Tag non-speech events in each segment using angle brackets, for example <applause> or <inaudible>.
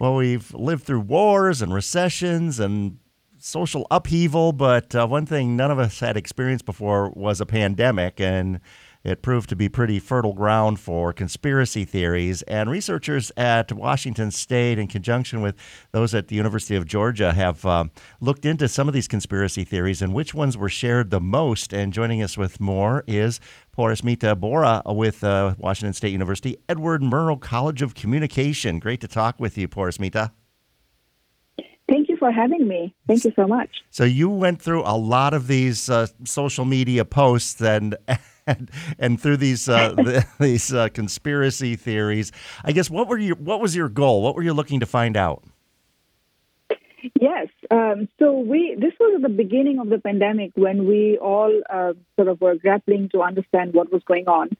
Well, we've lived through wars and recessions and social upheaval, but uh, one thing none of us had experienced before was a pandemic, and it proved to be pretty fertile ground for conspiracy theories. And researchers at Washington State, in conjunction with those at the University of Georgia, have uh, looked into some of these conspiracy theories and which ones were shared the most. And joining us with more is Porismita Borah with uh, Washington State University, Edward Murrow College of Communication. Great to talk with you, Porismita. Thank you for having me. Thank you so much. So you went through a lot of these uh, social media posts and. <laughs> And, and through these uh, <laughs> the, these uh, conspiracy theories, I guess what were your what was your goal? What were you looking to find out? Yes, um, so we this was at the beginning of the pandemic when we all uh, sort of were grappling to understand what was going on,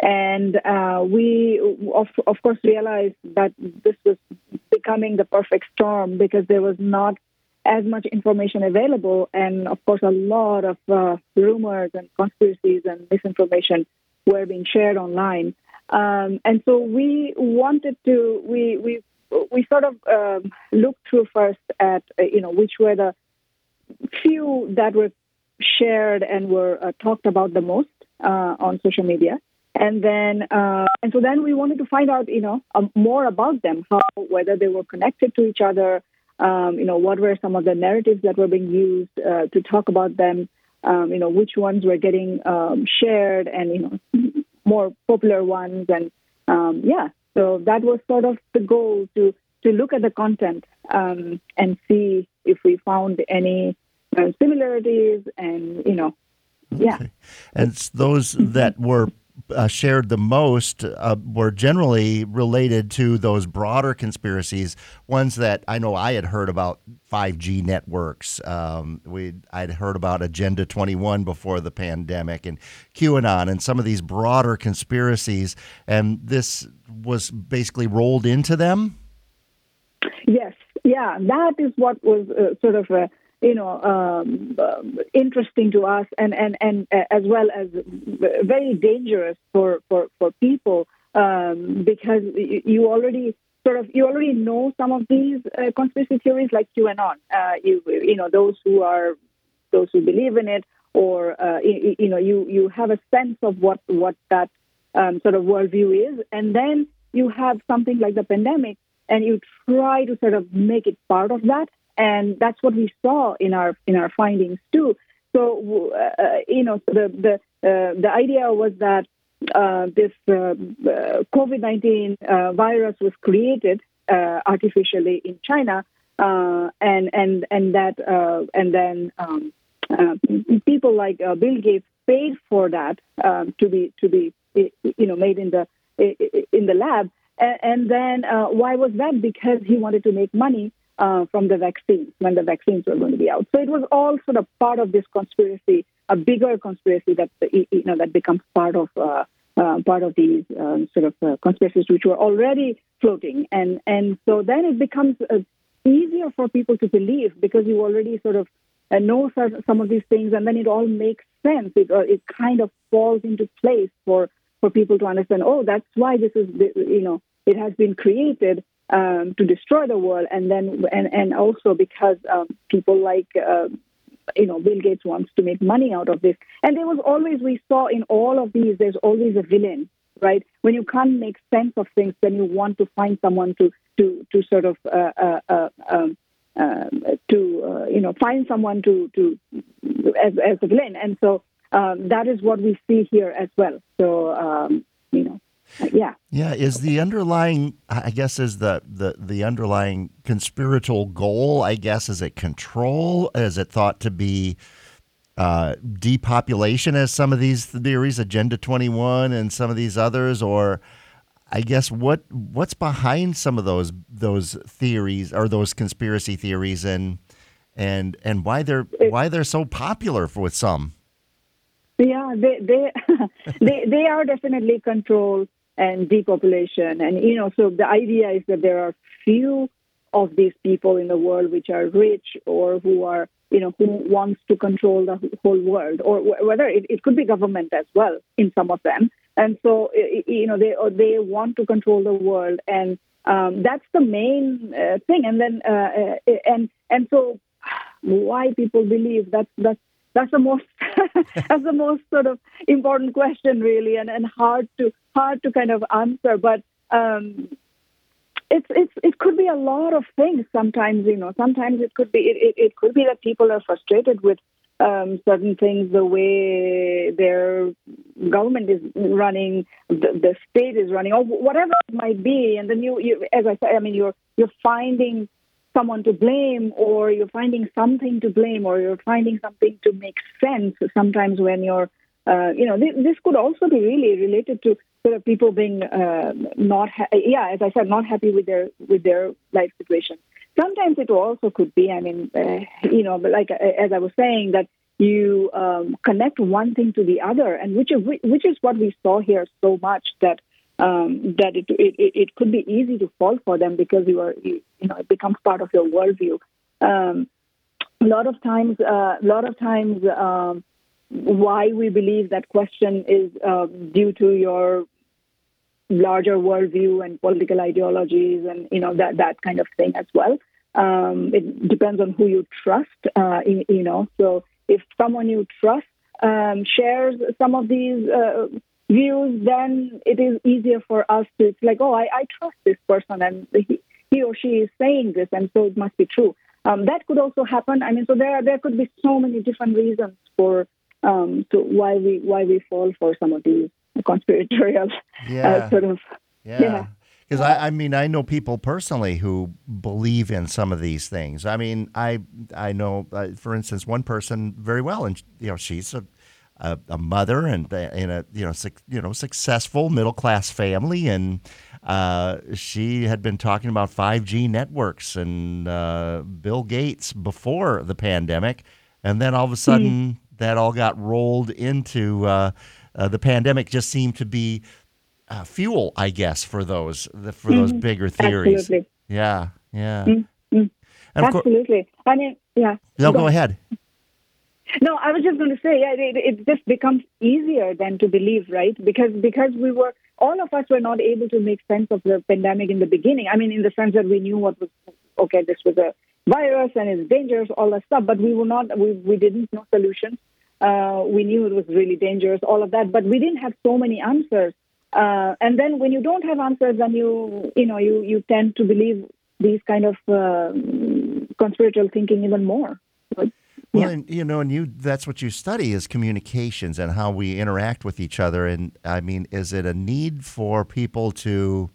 and uh, we of of course realized that this was becoming the perfect storm because there was not as much information available, and of course, a lot of uh, rumors and conspiracies and misinformation were being shared online. Um, and so we wanted to we we we sort of um, looked through first at uh, you know which were the few that were shared and were uh, talked about the most uh, on social media and then uh, and so then we wanted to find out you know um, more about them how whether they were connected to each other um, you know what were some of the narratives that were being used uh, to talk about them um, you know which ones were getting um, shared and you know <laughs> more popular ones and um, yeah. So that was sort of the goal to to look at the content um, and see if we found any uh, similarities and you know yeah. And those that were uh, shared the most uh, were generally related to those broader conspiracies, ones that I know I had heard about 5G networks. Um, we I'd heard about Agenda 21 before the pandemic and QAnon and some of these broader conspiracies, and this was basically rolled into them. Yes, yeah, that is what was uh, sort of you know, um, uh, interesting to us, and and and uh, as well as very dangerous for for for people um, because you already sort of you already know some of these uh, conspiracy theories like QAnon. Uh, you you know those who are those who believe in it, or uh, you, you, know you you have a sense of what what that um, sort of worldview is, and then you have something like the pandemic, and you try to sort of make it part of that and that's what we saw in our in our findings too. So uh, uh you know, the the uh, the idea was that uh, this uh, uh COVID nineteen virus was created artificially in China, and and and that and then um, people like Bill Gates paid for that um, to be to be you know made in the in the lab. And then why was that? Because he wanted to make money uh, from the vaccines when the vaccines were going to be out. So it was all sort of part of this conspiracy, a bigger conspiracy that you know that becomes part of uh, uh, part of these um, sort of uh, conspiracies which were already floating, and and so then it becomes uh, easier for people to believe because you already sort of know some of these things, and then it all makes sense. It it kind of falls into place for for people to understand. Oh, that's why this is you know it has been created um, to destroy the world, and then and and also because um, people like uh, you know Bill Gates wants to make money out of this, and there was always we saw in all of these there's always a villain, right? When you can't make sense of things, then you want to find someone to to to sort of uh, uh, uh um, uh, to uh, you know find someone to to as as a villain, and so um, that is what we see here as well. So um, you know yeah. Yeah. Is the underlying, I guess, is the, the, the underlying conspiratorial goal, I guess, is it control? Is it thought to be uh, depopulation as some of these theories, Agenda 21 and some of these others? Or I guess what what's behind some of those those theories or those conspiracy theories and and and why they're why they're so popular for, with some? Yeah, they they <laughs> they they are definitely control and depopulation. And, you know, so the idea is that there are few of these people in the world which are rich or who are, you know, who wants to control the whole world, or whether it, it could be government as well in some of them. And so, you know, they they want to control the world, and um, that's the main uh, thing. And then uh, uh, and and so why people believe that's that's that's the most <laughs> that's the most sort of important question really and, and hard to hard to kind of answer. But um, it's it's it could be a lot of things sometimes you know. Sometimes it could be it, it, it could be that people are frustrated with um, certain things the way their government is running the, the state is running or whatever it might be. And then you, you as i said i mean you're you're finding someone to blame or you're finding something to blame or you're finding something to make sense sometimes when you're uh, you know this, this, could also be really related to sort of people being uh, not ha- yeah as i said not happy with their with their life situation. Sometimes it also could be i mean uh, you know like uh, as i was saying that you um, connect one thing to the other and which is which is what we saw here so much that um, that it, it, it could be easy to fall for them because you are you, know it becomes part of your worldview. Um, a lot of times, uh, a uh, lot of times, um, why we believe that question is uh, due to your larger worldview and political ideologies and you know that that kind of thing as well. Um, it depends on who you trust. Uh, you know, so if someone you trust um, shares some of these uh, views, then it is easier for us to, it's like, oh, I, I trust this person and he, he or she is saying this, and so it must be true. Um, that could also happen. I mean, so there there could be so many different reasons for um, to why we why we fall for some of these conspiratorial uh, yeah. uh, sort of yeah. Because yeah. I, I mean, I know people personally who believe in some of these things. I mean, I I know, uh, for instance, one person very well, and you know, she's a a, a mother and in a you know su- you know successful middle class family, and uh, she had been talking about 5G networks and uh, Bill Gates before the pandemic, and then all of a sudden mm. that all got rolled into uh, uh the pandemic. Just seemed to be uh, fuel, I guess, for those for mm-hmm. those bigger theories. Absolutely. Yeah, yeah. Mm-hmm. Absolutely. I mean, yeah. No, go, go ahead. No, I was just going to say, yeah, it, it just becomes easier than to believe, right? Because because we were all of us were not able to make sense of the pandemic in the beginning. I mean, in the sense that we knew what was okay, this was a virus and it's dangerous, all that stuff, but we were not, we we didn't know solutions. Uh, we knew it was really dangerous, all of that, but we didn't have so many answers. Uh, and then when you don't have answers, then you you know you you tend to believe these kind of uh, conspiratorial thinking even more. Well, yeah. and you know, and you—that's what you study is communications and how we interact with each other. And I mean, is it a need for people to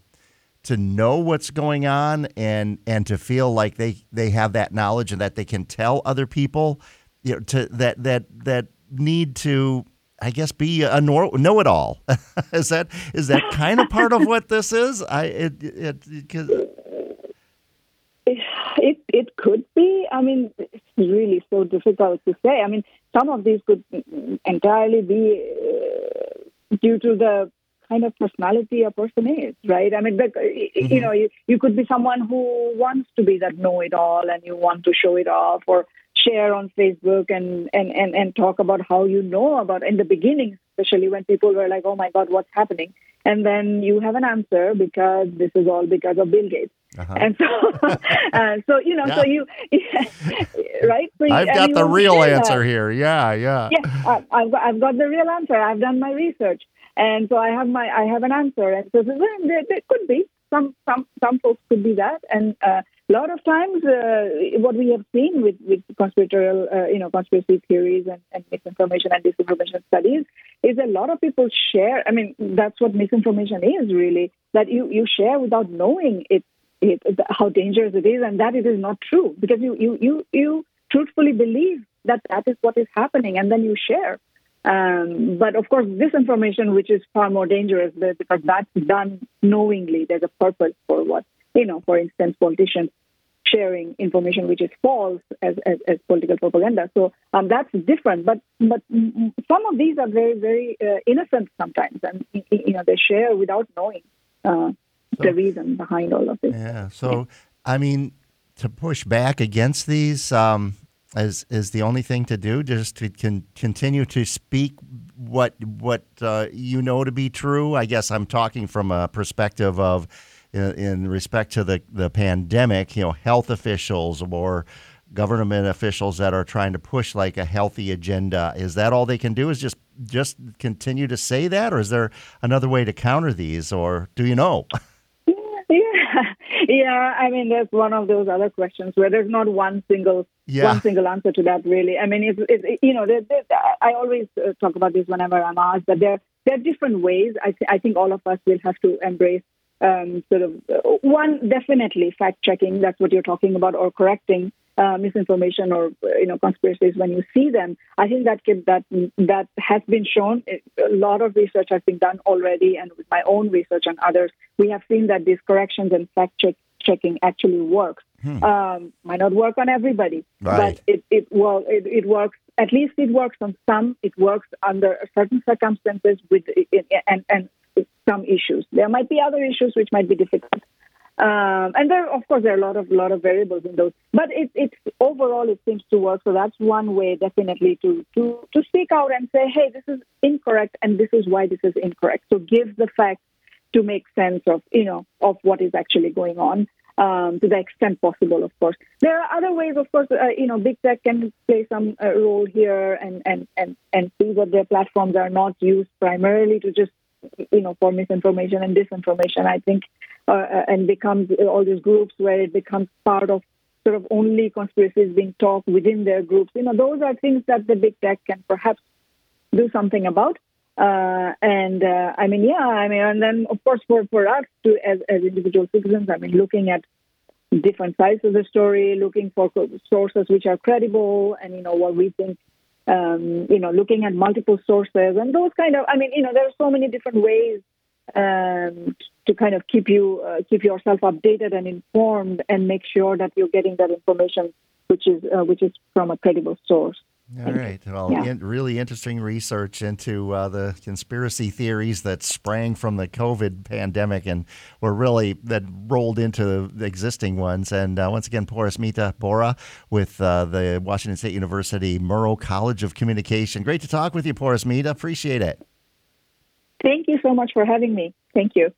to know what's going on and and to feel like they they have that knowledge and that they can tell other people, you know, to that that that need to I guess be a know it all. <laughs> is that is that kind of part of what this is? I it it, it it it could be. I mean, really so difficult to say. I mean, some of these could entirely be uh, due to the kind of personality a person is, right? I mean, mm-hmm. you know, you, you could be someone who wants to be that know-it-all and you want to show it off or share on Facebook and, and, and, and talk about how you know about in the beginning, especially when people were like, oh my God, what's happening? And then you have an answer because this is all because of Bill Gates. Uh-huh. And so, <laughs> uh, so you know, yeah. so you, <laughs> right? So I've got the real answer that. here. Yeah, yeah. Yeah, I, I've got, I've got the real answer. I've done my research, and so I have my, I have an answer. And so, there, there could be some, some, some folks could be that, and uh, a lot of times, uh, what we have seen with with conspiratorial, uh, you know, conspiracy theories and, and misinformation and disinformation studies is a lot of people share. I mean, that's what misinformation is really. That you you share without knowing it it, how dangerous it is and that it is not true because you, you, you, you truthfully believe that that is what is happening and then you share. Um, but of course, disinformation, which is far more dangerous because that's done knowingly, there's a purpose for what, you know, for instance, politicians sharing information which is false as, as, as political propaganda. So um, that's different. But but some of these are very very uh, innocent sometimes, and you know they share without knowing. Uh, so, the reason behind all of this. Yeah. So, I mean, to push back against these um, is is the only thing to do. Just to con- continue to speak what what uh, you know to be true. I guess I'm talking from a perspective of in, in respect to the, the pandemic, you know, health officials or government officials that are trying to push like a healthy agenda. Is that all they can do? Is just just continue to say that, or is there another way to counter these, or do you know? <laughs> Yeah. I mean, there's one of those other questions where there's not one single Yeah. one single answer to that. Really, I mean, it's, it's you know, there, there, I always uh, talk about this whenever I'm asked, but there there are different ways. I th- I think all of us will have to embrace um, sort of uh, one definitely fact checking. That's what you're talking about, or correcting uh, misinformation or uh, you know conspiracies when you see them. I think that can, that that has been shown. A lot of research has been done already, and with my own research and others, we have seen that these corrections and fact check, checking actually works. Um, might not work on everybody, Right. but it, it well it, it works. At least it works on some. It works under certain circumstances with and and some issues. There might be other issues which might be difficult. Um, and there, of course, there are a lot of lot of variables in those. But it, it's overall, it seems to work. So that's one way, definitely, to to to speak out and say, hey, this is incorrect, and this is why this is incorrect. So give the facts to make sense of you know of what is actually going on um, to the extent possible. Of course, there are other ways. Of course, uh, you know, big tech can play some uh, role here and and and and see that their platforms are not used primarily to just you know for misinformation and disinformation. I think uh, and becomes all these groups where it becomes part of sort of only conspiracies being talked within their groups. You know, those are things that the big tech can perhaps do something about. Uh, and uh, I mean, yeah, I mean, and then of course for, for us to as, as individual citizens, I mean, looking at different sides of the story, looking for sources which are credible, and you know what we think. Um, you know, looking at multiple sources and those kind of. I mean, you know, there are so many different ways um, to kind of keep you uh, keep yourself updated and informed, and make sure that you're getting that information which is uh, which is from a credible source. All right. Well, Yeah. in, really interesting research into uh, the conspiracy theories that sprang from the COVID pandemic and were really that rolled into the existing ones. And uh, once again, Porismita Borah with uh, the Washington State University Murrow College of Communication. Great to talk with you, Porismita. Appreciate it. Thank you so much for having me. Thank you.